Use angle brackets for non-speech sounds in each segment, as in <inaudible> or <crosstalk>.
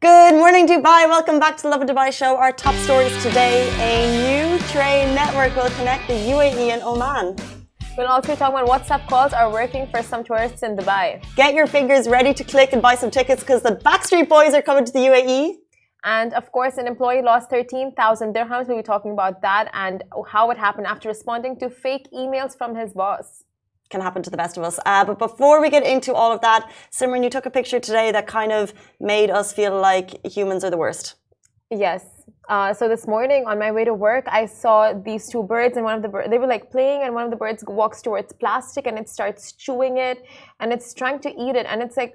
Good morning, Dubai. Welcome back to the Lovin Dubai show. Our top stories today a new train network will connect the UAE and Oman. We'll also talk about WhatsApp calls are working for some tourists in Dubai. Get your fingers ready to click and buy some tickets because the Backstreet Boys are coming to the UAE. And of course, an employee lost 13,000 dirhams. We'll be talking about that and how it happened after responding to fake emails from his boss can happen to the best of us. Uh, but before we get into all of that, Simran, you took a picture today that kind of made us feel like humans are the worst. Yes. Uh, so this morning on my way to work, I saw these two birds, and one of the birds they were like playing, and one of the birds walks towards plastic, and it starts chewing it, and it's trying to eat it, and it's like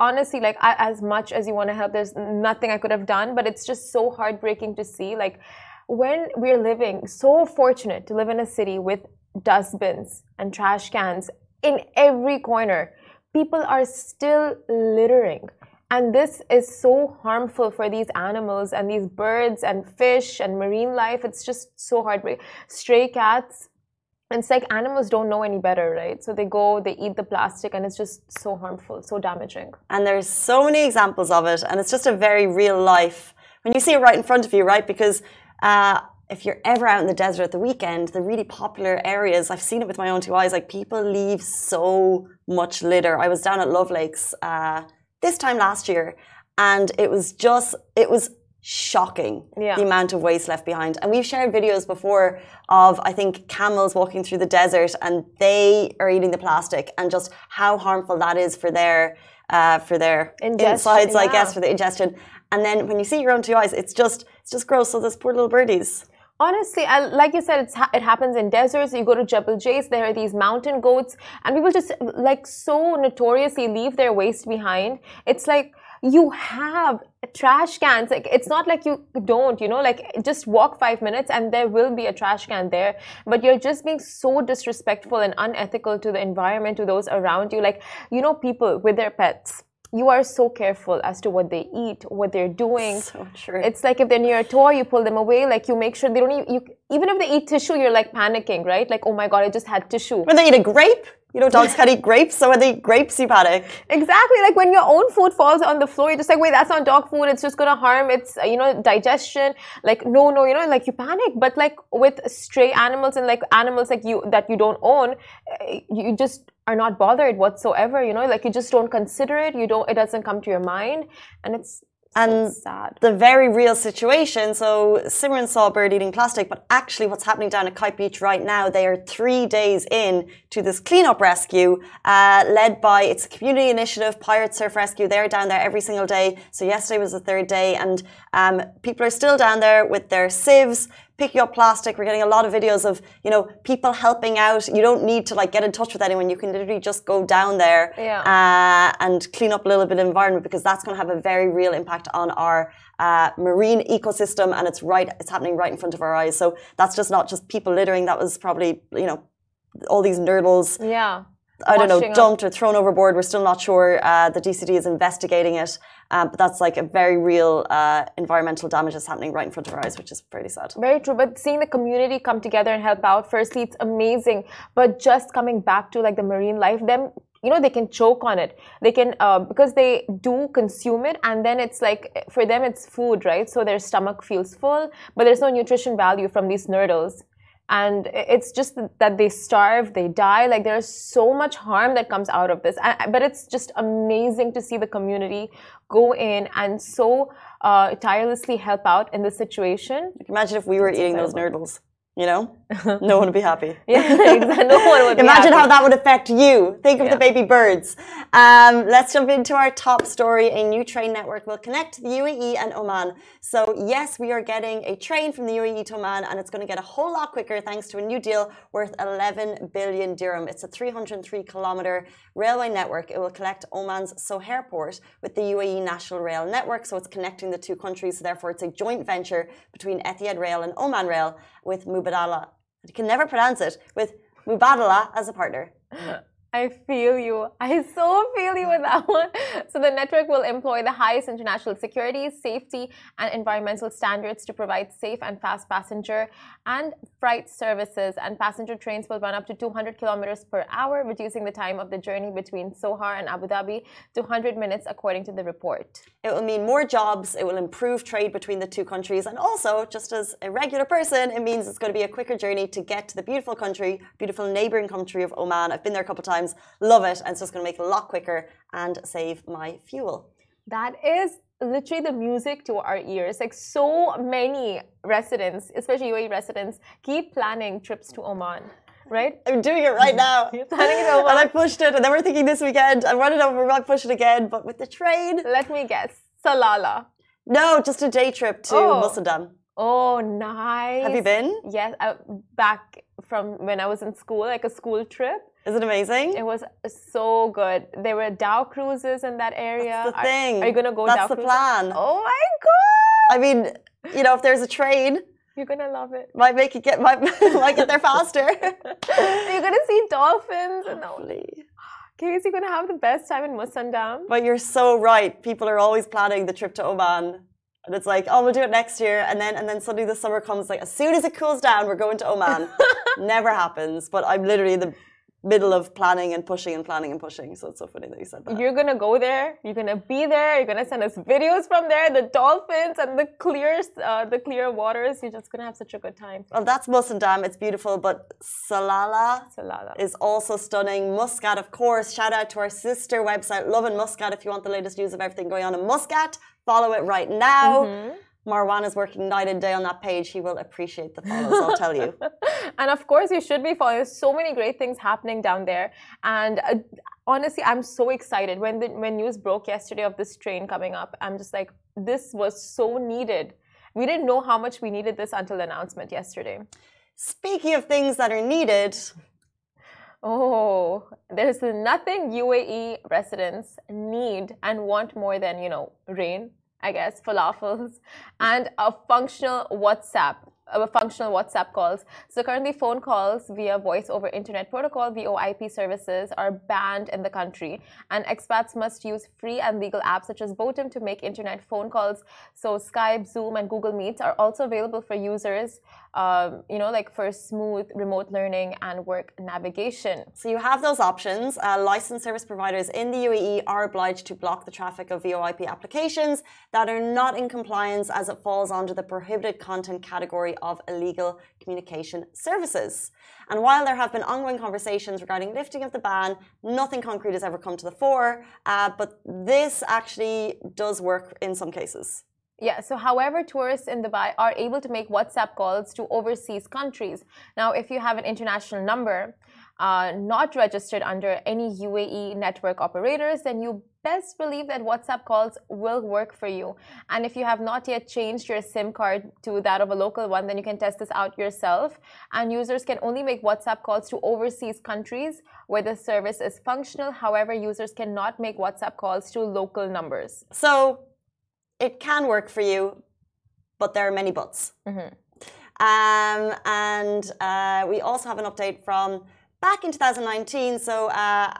honestly like I, as much as you want to help there's nothing i could have done but it's just so heartbreaking to see like when we're living so fortunate to live in a city with dustbins and trash cans in every corner. People are still littering. And this is so harmful for these animals and these birds and fish and marine life. It's just so heartbreaking. Stray cats, it's like animals don't know any better, right? So they go, they eat the plastic, and it's just so harmful, so damaging. And there's so many examples of it, and it's just a very real life. When you see it right in front of you, right? Because uh, if you're ever out in the desert at the weekend, the really popular areas, I've seen it with my own two eyes, like people leave so much litter. I was down at Love Lakes uh, this time last year, and it was just, it was shocking yeah. the amount of waste left behind. And we've shared videos before of, I think, camels walking through the desert and they are eating the plastic and just how harmful that is for their. Uh, for their ingestion, insides, yeah. I guess, for the ingestion, and then when you see your own two eyes, it's just it's just gross. So those poor little birdies. Honestly, I, like you said, ha it happens in deserts. You go to Jebel Jais, there are these mountain goats, and people just like so notoriously leave their waste behind. It's like you have trash cans. Like it's not like you don't, you know, like just walk five minutes and there will be a trash can there. But you're just being so disrespectful and unethical to the environment, to those around you. Like, you know, people with their pets you are so careful as to what they eat, what they're doing. So true. It's like if they're near a toy, you pull them away. Like you make sure they don't even, you, even if they eat tissue, you're like panicking, right? Like, oh my God, I just had tissue. When they eat a grape, you know, dogs <laughs> can't eat grapes, so when they eat grapes, you panic. Exactly. Like when your own food falls on the floor, you're just like, wait, that's not dog food. It's just going to harm its, you know, digestion. Like, no, no, you know, like you panic. But like with stray animals and like animals like you that you don't own, eh, you just are not bothered whatsoever. You know, like you just don't consider it. You don't, it doesn't come to your mind. And it's, and sad. the very real situation. So Simran saw a bird eating plastic, but actually, what's happening down at Kite Beach right now? They are three days in to this cleanup rescue, uh, led by it's a community initiative, Pirate Surf Rescue. They're down there every single day. So yesterday was the third day, and um, people are still down there with their sieves, picking up plastic. We're getting a lot of videos of, you know, people helping out. You don't need to like get in touch with anyone. You can literally just go down there yeah. uh, and clean up a little bit of environment because that's going to have a very real impact on our uh, marine ecosystem. And it's right, it's happening right in front of our eyes. So that's just not just people littering. That was probably, you know, all these nurdles. Yeah. I don't know, dumped or thrown overboard. We're still not sure. Uh, the DCD is investigating it. Um, but that's like a very real uh, environmental damage that's happening right in front of our eyes, which is pretty sad. Very true. But seeing the community come together and help out, firstly, it's amazing. But just coming back to like the marine life, them you know they can choke on it they can uh, because they do consume it and then it's like for them it's food right so their stomach feels full but there's no nutrition value from these nurdles and it's just that they starve they die. Like there's so much harm that comes out of this. But it's just amazing to see the community go in and so uh, tirelessly help out in this situation. Imagine if we were eating those nurdles you know? <laughs> No one would be happy. <laughs> Yeah exactly. no one would imagine how that would affect you. Think of yeah. the baby birds. Um, let's jump into our top story. A new train network will connect the uae and oman. So yes we are getting a train from the uae to oman and it's going to get a whole lot quicker thanks to a new deal worth 11 billion dirham. It's a 303 kilometer railway network. It will connect oman's Sohar port with the uae national rail network so it's connecting the two countries. So therefore it's a joint venture between etihad rail and oman rail with Mubadala. I can never pronounce it with Mubadala as a partner. Uh, I feel you. I so feel you with that one. So the network will employ the highest international security, safety, and environmental standards to provide safe and fast passenger and freight services. And passenger trains will run up to 200 kilometers per hour, reducing the time of the journey between Sohar and Abu Dhabi to 100 minutes, according to the report. It will mean more jobs. It will improve trade between the two countries, and also, just as a regular person, it means it's going to be a quicker journey to get to the beautiful country, beautiful neighboring country of Oman. I've been there a couple of times times. Love it. And it's just going to make it a lot quicker and save my fuel. That is literally the music to our ears. Like so many residents, especially UAE residents, keep planning trips to Oman. Right? I'm doing it right now. <laughs> You're planning it over. And I pushed it, and then we're thinking this weekend, I'm running over, we might push it again, but with the train. Let me guess. Salalah. No, just a day trip to oh. Musandam. Oh, nice. Have you been? Yes, uh, back from when I was in school, like a school trip. Is it amazing? It was so good. There were dhow cruises in that area. That's the thing. Are, are you gonna go? That's the cruises? plan. Oh my god! I mean, you know, if there's a train, you're gonna love it. Might make it get might, <laughs> might get there faster. <laughs> you're gonna see dolphins and Hopefully. Ah, Casey, you're gonna have the best time in Musandam. But you're so right. People are always planning the trip to Oman. And it's like, oh, we'll do it next year, and then and then suddenly the summer comes. Like as soon as it cools down, we're going to Oman. <laughs> Never happens. But I'm literally the middle of planning and pushing and planning and pushing. So it's so funny that you said that. You're gonna go there. You're gonna be there. You're gonna send us videos from there. The dolphins and the clear, uh, the clear waters. You're just gonna have such a good time. Well, that's Musandam. It's beautiful, but Salalah, Salalah is also stunning. Muscat, of course. Shout out to our sister website, Lovin Muscat. If you want the latest news of everything going on in Muscat, follow it right now. Mm-hmm. Marwan is working night and day on that page. He will appreciate the follows, I'll tell you. <laughs> and of course, you should be following. There's so many great things happening down there. And uh, honestly, I'm so excited. When the when news broke yesterday of this train coming up, I'm just like, this was so needed. We didn't know how much we needed this until the announcement yesterday. Speaking of things that are needed, Oh, there's nothing UAE residents need and want more than, you know, rain, I guess, falafels, and a functional WhatsApp, a functional WhatsApp calls. So currently, phone calls via voice over internet protocol (VoIP) services are banned in the country, and expats must use free and legal apps such as Botim to make internet phone calls. So Skype, Zoom, and Google Meets are also available for users um, you know, like for smooth remote learning and work navigation. So you have those options. Uh, licensed service providers in the UAE are obliged to block the traffic of VoIP applications that are not in compliance as it falls under the prohibited content category of illegal communication services. And while there have been ongoing conversations regarding lifting of the ban, nothing concrete has ever come to the fore. Uh, but this actually does work in some cases. Yeah, so however, tourists in Dubai are able to make WhatsApp calls to overseas countries. Now, if you have an international number uh, not registered under any UAE network operators, then you best believe that WhatsApp calls will work for you. And if you have not yet changed your SIM card to that of a local one, then you can test this out yourself. And users can only make WhatsApp calls to overseas countries where the service is functional. However, users cannot make WhatsApp calls to local numbers. So, it can work for you, but there are many buts. Mm-hmm. Um, and uh, we also have an update from back in 2019. So, uh,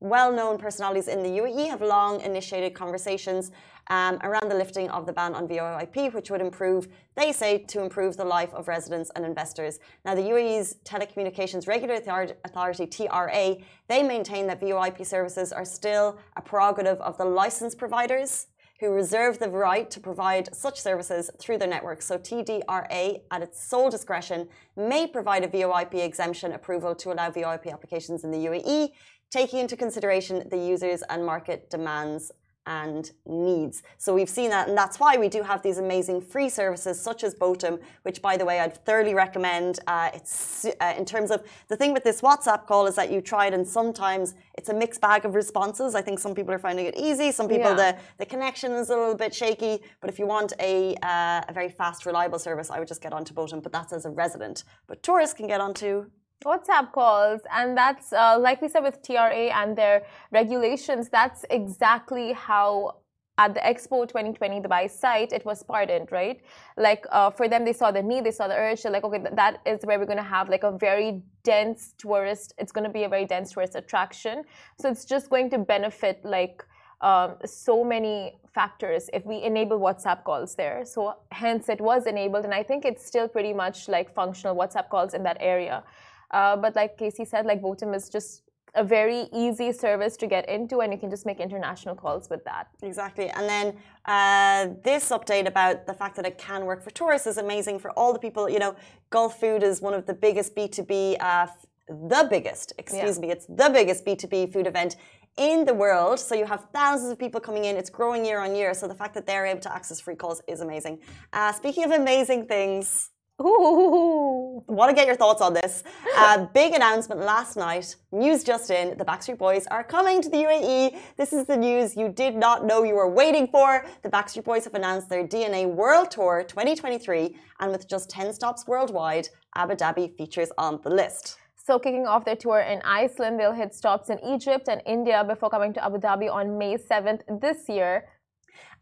well known personalities in the UAE have long initiated conversations um, around the lifting of the ban on VoIP, which would improve, they say, to improve the life of residents and investors. Now, the UAE's Telecommunications Regulatory Authority, TRA, they maintain that VoIP services are still a prerogative of the license providers who reserve the right to provide such services through their network. So TDRA, at its sole discretion, may provide a VoIP exemption approval to allow VoIP applications in the UAE, taking into consideration the users and market demands and needs. So we've seen that, and that's why we do have these amazing free services such as Botim, which, by the way, I'd thoroughly recommend. Uh, it's uh, in terms of the thing with this WhatsApp call is that you try it, and sometimes it's a mixed bag of responses. I think some people are finding it easy, some people yeah. the the connection is a little bit shaky. But if you want a uh, a very fast, reliable service, I would just get onto Botim. But that's as a resident. But tourists can get onto WhatsApp calls, and that's uh, like we said with TRA and their regulations. That's exactly how at the Expo 2020 Dubai site, it was pardoned, right? Like uh, for them, they saw the need, they saw the urge. They're like, okay, that is where we're going to have like a very dense tourist. It's going to be a very dense tourist attraction. So it's just going to benefit like um, so many factors if we enable WhatsApp calls there. So hence it was enabled, and I think it's still pretty much like functional WhatsApp calls in that area. Uh, but like Casey said, like Botim is just a very easy service to get into, and you can just make international calls with that. Exactly. And then uh, this update about the fact that it can work for tourists is amazing for all the people. You know, Gulfood is one of the biggest B2B, uh, the biggest, excuse Yeah. me, it's the biggest B2B food event in the world. So you have thousands of people coming in. It's growing year on year. So the fact that they're able to access free calls is amazing. Uh, speaking of amazing things, Ooh. want to get your thoughts on this. <laughs> Uh, big announcement last night. News just in. The Backstreet Boys are coming to the UAE. This is the news you did not know you were waiting for. The Backstreet Boys have announced their DNA World Tour 2023, and with just 10 stops worldwide, Abu Dhabi features on the list. So, kicking off their tour in Iceland, they'll hit stops in Egypt and India before coming to Abu Dhabi on May 7th this year.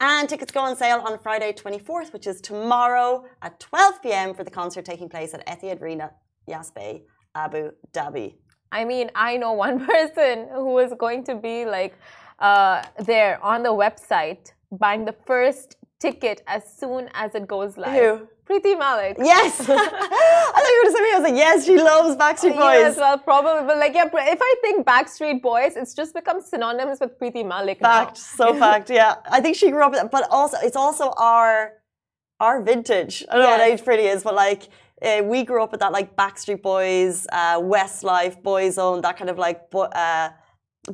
And tickets go on sale on Friday 24th, which is tomorrow at 12 p.m. for the concert taking place at Etihad Arena, Yas Bay, Abu Dhabi. I mean, I know one <laughs> person who is going to be like uh, there on the website buying the first ticket as soon as it goes live. Who? Preeti Malik. Yes! <laughs> I thought you were going to say me. I was like, yes, she loves Backstreet Boys. Yes, well, probably. But like, yeah, if I think Backstreet Boys, it's just become synonymous with Preeti Malik. now. Fact, so <laughs> fact, yeah. I think she grew up, with but also it's also our our vintage. I don't know what age Preeti is, but like uh, we grew up with that like Backstreet Boys, uh, Westlife, Boyzone, that kind of like bo- uh,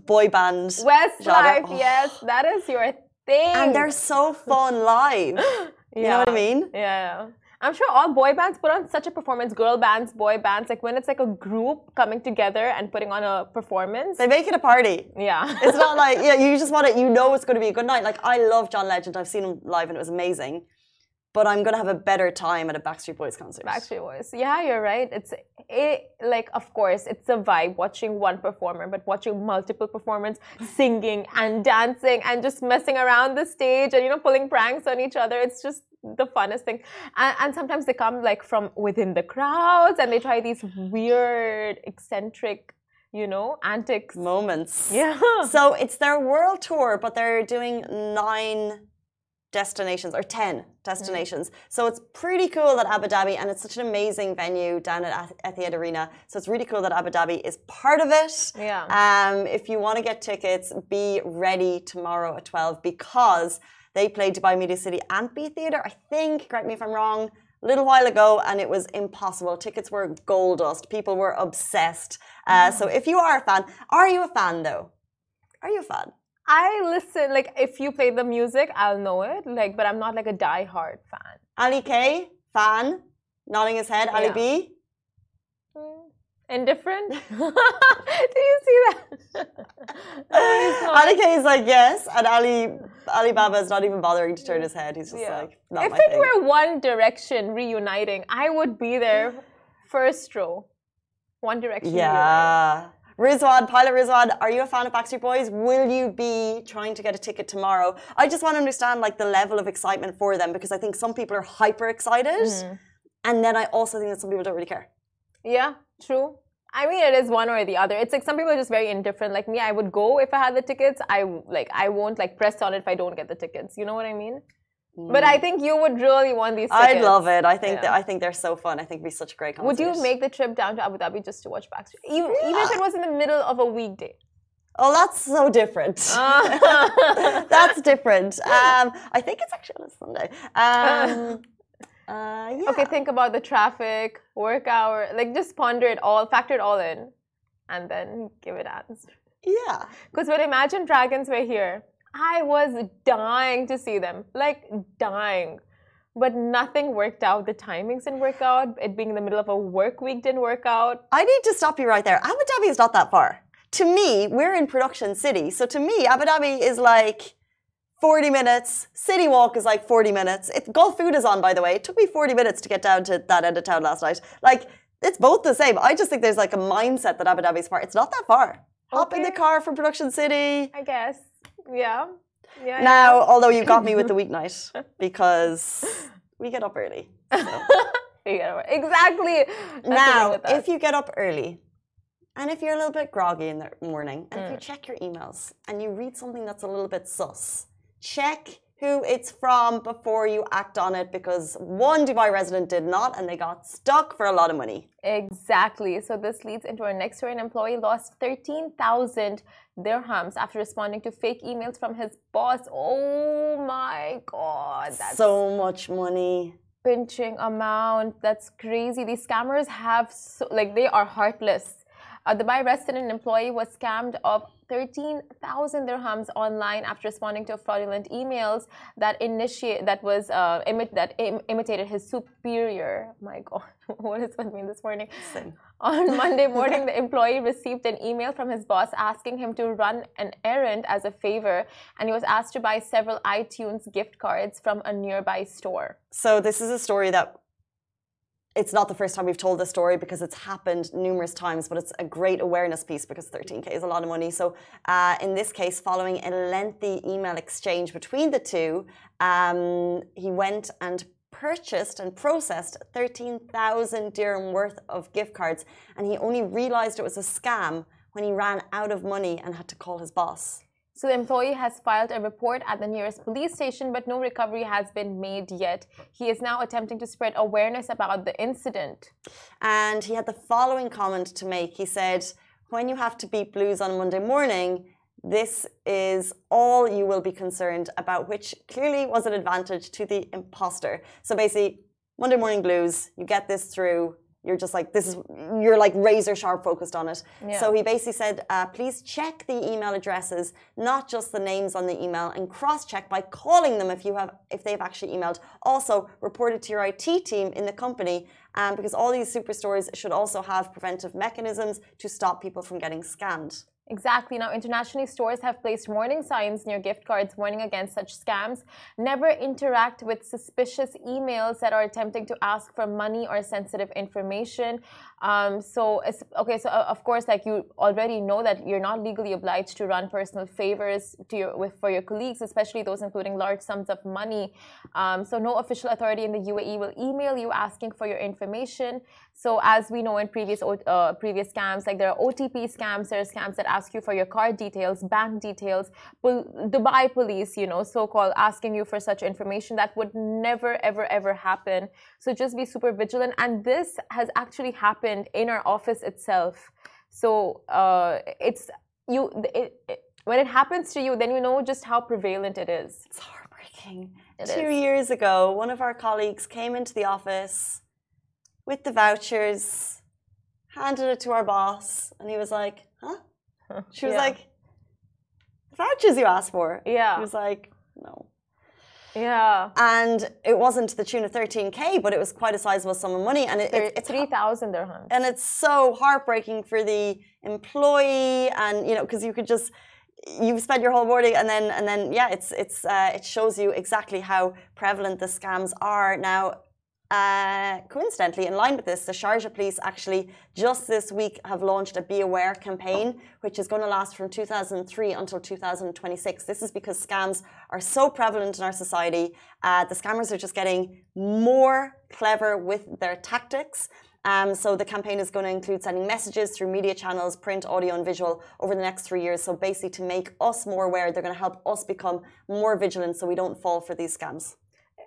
boy band. Westlife, genre. yes, that is your thing. And they're so fun live. <gasps> You know what I mean? Yeah, yeah. I'm sure all boy bands put on such a performance. Girl bands, boy bands, like when it's like a group coming together and putting on a performance. They make it a party. yeah. It's not <laughs> like yeah, you just want it. You know it's going to be a good night. Like I love John Legend. I've seen him live and it was amazing. But I'm to have a better time at a Backstreet Boys concert. Backstreet Boys. Yeah, you're right. It's it like of course it's a vibe watching one performer, but watching multiple performers singing and dancing and just messing around the stage and you know pulling pranks on each other. It's just the funnest thing. And, and sometimes they come like from within the crowds and they try these weird, eccentric, you know, antics. moments. Yeah. So it's their world tour, but they're doing nine destinations or 10 destinations. So it's pretty cool that Abu Dhabi, and it's such an amazing venue down at Etihad Arena. So it's really cool that Abu Dhabi is part of it. Yeah. Um, if you want to get tickets, be ready tomorrow at 12 because they played Dubai Media City Amphitheatre, I think, correct me if I'm wrong, a little while ago, and it was impossible. Tickets were gold dust. People were obsessed. Uh, so if you are a fan, are you a fan though? Are you a fan? I listen like if you play the music, I'll know it. Like, but I'm not like a die-hard fan. Ali K, fan, nodding his head. Ali B, Mm, Indifferent? <laughs> Did you see that? <laughs> No, he's not. Ali K is like yes, and Ali Alibaba is not even bothering to turn his head. He's just Yeah. like not if it thing. were One Direction reuniting, I would be there <laughs> first row. One Direction. reuniting. Rizwan, Pilot Rizwan, are you a fan of Backstreet Boys? Will you be trying to get a ticket tomorrow? I just want to understand like the level of excitement for them because I think some people are hyper excited, Mm-hmm. and then I also think that some people don't really care. Yeah, true. I mean, it is one or the other. It's like some people are just very indifferent. Like me, I would go if I had the tickets. I like I won't like press on it if I don't get the tickets. You know what I mean? But I think you would really want these tickets. I'd love it. I think Yeah. that I think they're so fun. I think it'd be such a great concert. Would you make the trip down to Abu Dhabi just to watch Backstreet? Even, even if it was in the middle of a weekday. Oh, that's so different. Ah. <laughs> <laughs> that's different. Um, I think it's actually on a Sunday. Um, <laughs> uh, yeah. Okay, think about the traffic, work hour, like just ponder it all, factor it all in, and then give it answer. Yeah. Because when Imagine Dragons were here, I was dying to see them, like dying. But nothing worked out. The timings didn't work out. It being in the middle of a work week didn't work out. I need to stop you right there. Abu Dhabi is not that far. To me, we're in production city. So to me, Abu Dhabi is like 40 minutes. City Walk is like 40 minutes. It, Gulfood is on, by the way. It took me 40 minutes to get down to that end of town last night. Like, it's both the same. I just think there's like a mindset that Abu Dhabi is far. It's not that far. Hop in the car from production city. I guess. Yeah. Yeah, Now, although you got me with the <laughs> weeknight because we get up early. yeah. <laughs> exactly. That's now, if you get up early and if you're a little bit groggy in the morning and if you Mm. check your emails and you read something that's a little bit sus, check who it's from before you act on it because one Dubai resident did not and they got stuck for a lot of money. Exactly. So this leads into our next story. An employee lost 13,000 dirhams after responding to fake emails from his boss. Oh my God. That's so much money. pinching amount. That's crazy. These scammers have, so, like, they are heartless. A Dubai resident employee was scammed of 13,000 dirhams online after responding to fraudulent emails that initiate that was uh, imit, that Im- imitated his superior. My God, <laughs> what is with me this morning? Same. <laughs> On Monday <laughs> morning, the employee received an email from his boss asking him to run an errand as a favor, and he was asked to buy several iTunes gift cards from a nearby store. So this is a story that it's not the first time we've told this story because it's happened numerous times, but it's a great awareness piece because 13k is a lot of money. So uh, in this case, following a lengthy email exchange between the two, um, he went and purchased and processed 13,000 dirham worth of gift cards, and he only realized it was a scam when he ran out of money and had to call his boss. So the employee has filed a report at the nearest police station, but no recovery has been made yet. He is now attempting to spread awareness about the incident. And he had the following comment to make. He said, When you have to beat blues on Monday morning, this is all you will be concerned about, which clearly was an advantage to the imposter. So basically, Monday morning blues, you get this through. You're just like, this is, you're like razor sharp focused on it. Yeah. So he basically said, uh, please check the email addresses, not just the names on the email, and cross check by calling them if you have, if they've actually emailed. Also, report it to your IT team in the company, um, because all these superstores should also have preventive mechanisms to stop people from getting scammed. Exactly. Now, internationally, stores have placed warning signs near gift cards warning against such scams. Never interact with suspicious emails that are attempting to ask for money or sensitive information. Um, so, okay, so uh, of course, like you already know that you're not legally obliged to run personal favors to your with for your colleagues, especially those including large sums of money. Um, so, no official authority in the UAE will email you asking for your information. So, as we know in previous uh, previous scams, like there are OTP scams, there are scams that ask you for your card details, bank details. Pol- Dubai police, you know, so-called asking you for such information that would never, ever, ever happen. So just be super vigilant. And this has actually happened in our office itself. So uh, it's you. It, it, when it happens to you, then you know just how prevalent it is. It's heartbreaking. It Two is. years ago, one of our colleagues came into the office with the vouchers, handed it to our boss, and he was like, huh? <laughs> She was Yeah. like, the vouchers you asked for? Yeah. He was like, no. Yeah. And it wasn't to the tune of 13K, but it was quite a sizable sum of money. And it, it, it's Three thousand dirhams. and it's so heartbreaking for the employee and you know because you could just you've spent your whole morning and then and then yeah it's it's uh, it shows you exactly how prevalent the scams are now uh, coincidentally, in line with this, the Sharjah police actually just this week have launched a Be Aware campaign, which is going to last from 2003 until 2026. This is because scams are so prevalent in our society. Uh, the scammers are just getting more clever with their tactics. Um, so the campaign is going to include sending messages through media channels, print, audio, and visual over the next three years. So basically, to make us more aware, they're going to help us become more vigilant so we don't fall for these scams.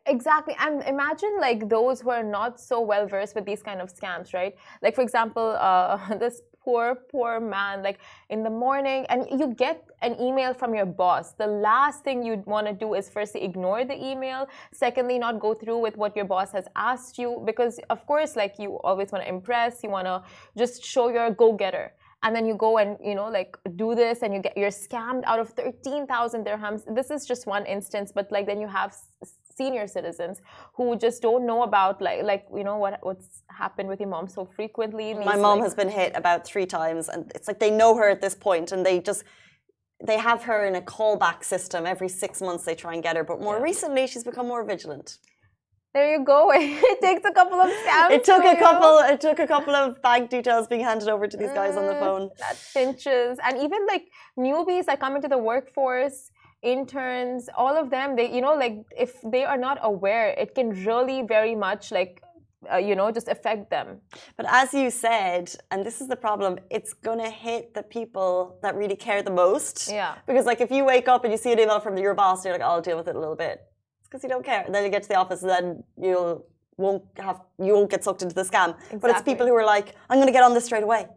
Exactly. And imagine like those who are not so well versed with these kind of scams, right? Like for example, uh, <laughs> this poor, poor man, like in the morning, and you get an email from your boss. The last thing you'd want to do is firstly ignore the email. Secondly, not go through with what your boss has asked you because of course, like you always want to impress, you want to just show you're a go-getter and then you go and you know like do this and you get you're scammed out of 13,000 dirhams this is just one instance but like then you have senior citizens who just don't know about like like you know what what's happened with your mom so frequently My mom like- has been hit about three times, and it's like they know her at this point, and they just they have her in a callback system. Every six months, they try and get her. But more Yeah. recently, she's become more vigilant. there you go <laughs> it takes a couple of scams It took a you. couple. It took a couple of bank details being handed over to these guys on the Mm, phone. That pinches. And even like newbies that come into the workforce, interns, all of them, they, you know, like if they are not aware, it can really very much like, uh, you know, just affect them. But as you said, and this is the problem, it's going to hit the people that really care the most. Yeah. Because, like, if you wake up and you see an email from your boss, you're like, I'll deal with it a little bit. It's because you don't care. And then you get to the office and then you'll won't have you won't get sucked into the scam. But it's people who are like, I'm going to get on this straight away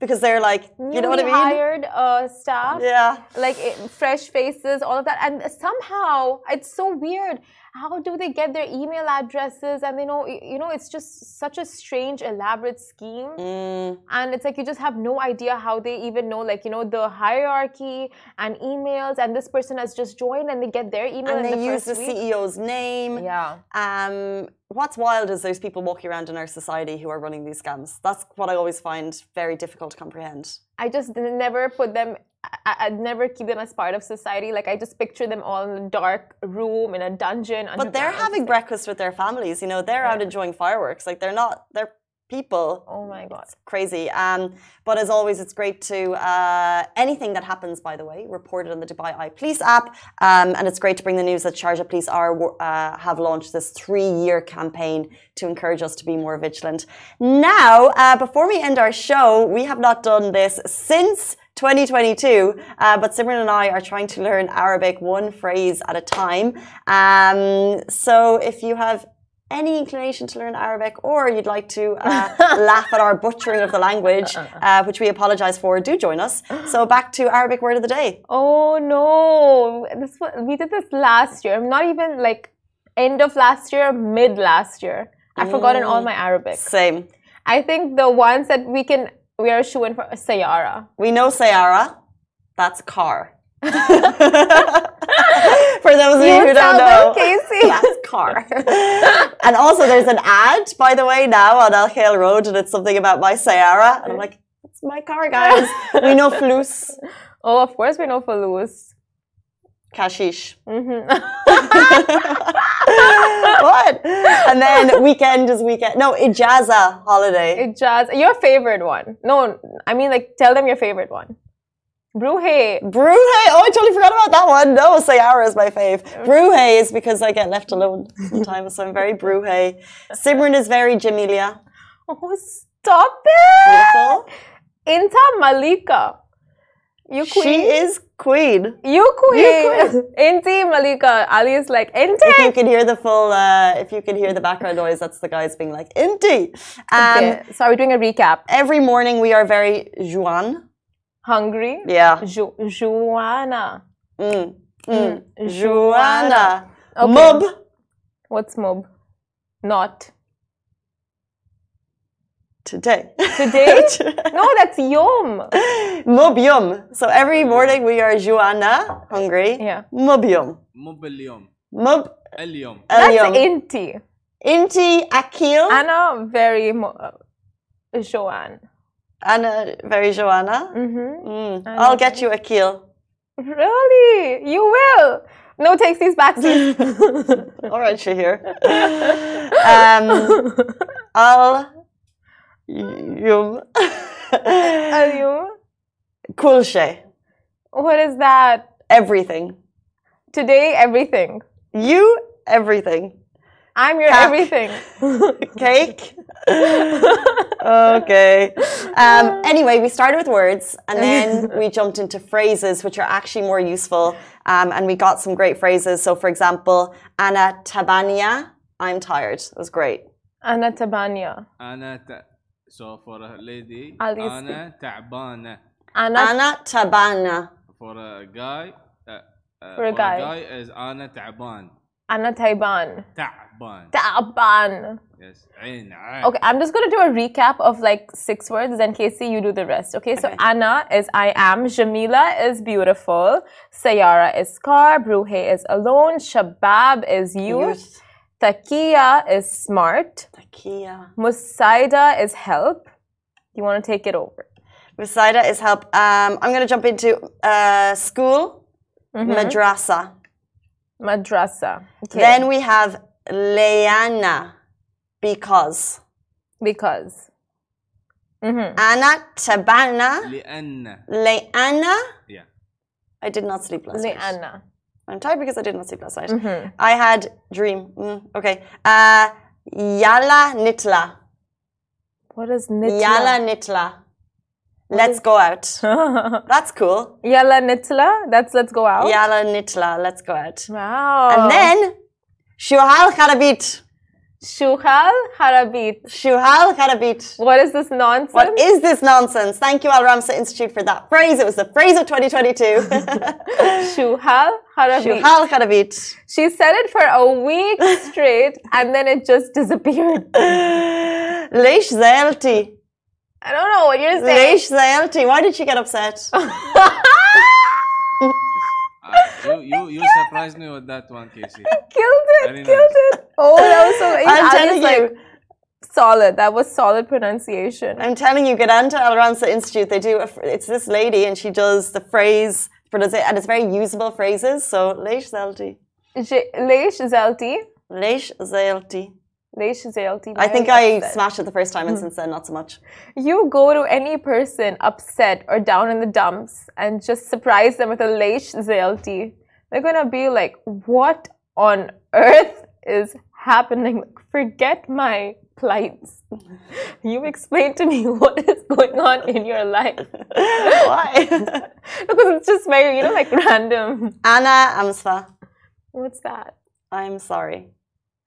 because they're like, you know what I mean? Hired uh, staff. Yeah. like it, fresh faces, all of that, and somehow it's so weird. How do they get their email addresses? And they know, you know, it's just such a strange, elaborate scheme. Mm, And it's like you just have no idea how they even know, like you know, the hierarchy and emails. And this person has just joined, and they get their email and they the use the week. CEO's name. Yeah, Um, what's wild is there's people walking around in our society who are running these scams. That's what I always find very difficult to comprehend. I just never put them. I, I'd never keep them as part of society. Like I just picture them all in a dark room in a dungeon. But they're having breakfast with their families. You know, they're out enjoying fireworks. Like they're not. They're people. Oh my god. Crazy. Um, but as always, it's great to uh, anything that happens. By the way, reported on the Dubai Eye Police app, um, and it's great to bring the news that Sharjah Police are uh, have launched this three-year campaign to encourage us to be more vigilant. Now, uh, before we end our show, we have not done this since 2022, uh, but Simran and I are trying to learn Arabic one phrase at a time. Um, so if you have any inclination to learn Arabic or you'd like to uh, <laughs> laugh at our butchering of the language, <laughs> uh, which we apologize for, do join us. So back to Arabic word of the day. Oh no! This was, we did this last year. I'm Not even like end of last year, mid last year. I've forgotten all my Arabic. Same. I think the ones that we can we are shooing for Sayara. We know Sayara, that's car. <laughs> for those of you, You who don't know, Casey. <laughs> that's car. <laughs> and also, there's an ad, by the way, now on Al Khail Road, and it's something about my Sayara. And I'm like, it's my car, guys. we know Flus, Oh, of course we know Falus. Kashish. hmm what? And then weekend is weekend. No, Ijaza holiday. Just your favorite one. No, I mean like tell them your favorite one. Bruhe. Bruhe. Oh, I totally forgot about that one. No, Sayara is my fave. Bruhe is because I get left alone sometimes, so I'm very Bruhe. Simran is very Jamelia. Oh, stop it! Beautiful. Inta Malika. You queen. She is queen. You queen. queen. <laughs> Inti Malika. Ali is like Inti. If you can hear the full, uh, if you can hear the background noise, that's the guys being like, Inti. Um, okay, so are we doing a recap? Every morning we are very Juan. Hungry. Yeah. Ju- Juana. Mm. Mm. Mm. Juana. Okay. Mub. What's mob? Not today. Today? <laughs> no, that's yom. Mob yom. So every morning we are Joanna, hungry. Yeah. Mob yom. Mob el yom. That's inti. Inti akil. Anna very mo- uh, Joanne. Anna very Joanna. Mm-hmm. Mm. Anna. I'll get you akil. Really? You will. No takesies, backsies. <laughs> All right, Shahir. <laughs> Um, I'll Yum. Alyum? Kulshe. What is that? Everything. Today, everything. You, everything. I'm your Kak. everything. <laughs> Cake. okay. Um, anyway, we started with words and then <laughs> we jumped into phrases, which are actually more useful. Um, and we got some great phrases. So, for example, Anna Tabania, I'm tired. It was great. Anna Tabania. انا ت... so for a lady Ali is انا تعبانه Anna. Anna Tabana. for a guy uh, uh, For a guy. is انا تعبان Anna Taiban. تعبان Taban. yes عين عين Okay, I'm just gonna do a recap of like six words, then Casey, you do the rest. Okay, so Okay. Anna is I am, Jamila is beautiful, Sayara is car, Bruhe is alone, Shabab is youth, Youth. Takia is smart, Kia. Musaida is help. You want to take it over? Musaida is help. Um, I'm going to jump into uh, school, mm -hmm. madrasa. Madrasa. Okay. Then we have Leanna, because. Because. Mm-hmm. Anna tabana. Leanna. Leanna. Yeah. I did not sleep last night. Leanna. I'm tired because I did not sleep last night. Mm -hmm. I had dream. Mm, okay. Uh, yalla nitla. What is nitla? Yalla nitla. Let's go out. <laughs> That's cool. Yalla nitla. That's let's go out. Yalla nitla. Let's go out. Wow. And then shuhal kharabit. Shuhal Harabit. Shuhal kharabit. What is this nonsense? What is this nonsense? Thank you, Al Ramsa Institute, for that phrase. It was the phrase of 2022. <laughs> <laughs> Shuhal Harabit. Shuhal kharabit. She said it for a week <laughs> straight and then it just disappeared. Leish Zaelti. I don't know what you're saying. Leish Zaelti. Why did she get upset? You, you, <laughs> you surprised me with that one, Casey. <laughs> Killed it. Very Killed it. Oh, that was so. I'm I telling was you. like, solid. That was solid pronunciation. I'm telling you, get onto Al Ramsa Institute. They do, a, it's this lady and she does the phrase, pronounci- and it's very usable phrases. So, Leish Zaelti. J- Leish Zelti. Leish Zaelti. Leish Zelti. I think I upset. smashed it the first time and mm-hmm. since then, not so much. You go to any person upset or down in the dumps and just surprise them with a Leish Zelti. They're gonna be like, what on earth is happening? Forget my plights. You explain to me <laughs> what is going on in your life. <laughs> Why? <laughs> Because it's just very, you know, like random. Anna Amsfa. What's that? I'm sorry.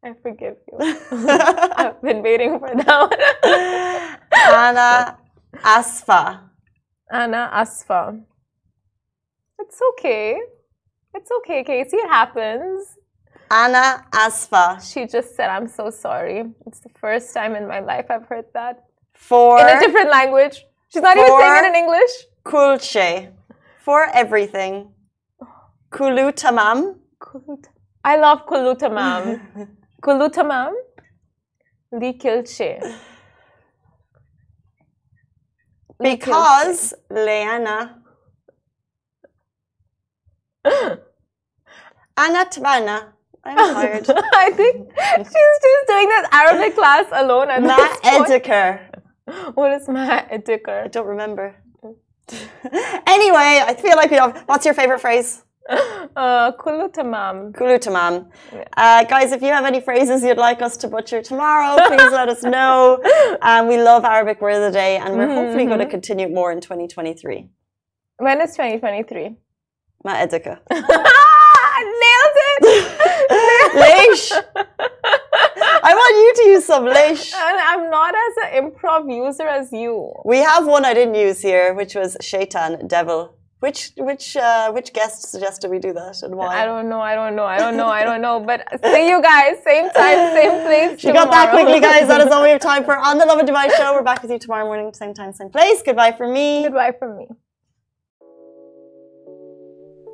I forgive you. I've been waiting for that one. Anna Asfa. Anna Asfa. It's okay. It's okay, Casey. It happens. Anna Asfa. She just said, I'm so sorry. It's the first time in my life I've heard that. For In a different language. She's not even saying it in English. Kulche. For everything. Kulutamam. Kulut- I love Kulutamam. <laughs> Kulutamam? Li Kilche. Because Leanna. Anna Tvana. I'm <laughs> tired. I think she's just doing this Arabic class alone. And Ma. Edekar. What is Ma I don't remember. anyway, I feel like we have. What's your favorite phrase? Uh, Kulutamam. Kulu tamam. Uh, guys, if you have any phrases you'd like us to butcher tomorrow, please let us know. <laughs> Um, we love Arabic Word of the Day, and we're hopefully going to continue more in 2023. When is 2023? Ma edika. <laughs> Nailed it! <laughs> Leish. I want you to use some leish. And I'm not as an improv user as you. We have one I didn't use here, which was shaitan, devil. Which which uh, which guest suggested we do that and why? I don't know, I don't know, I don't know, I don't know. But see you guys, same time, same place. She got tomorrow. quickly, guys. That is all we have <laughs> time for on the Lovin Dubai show. We're back with you tomorrow morning, same time, same place. Goodbye from me. Goodbye from me.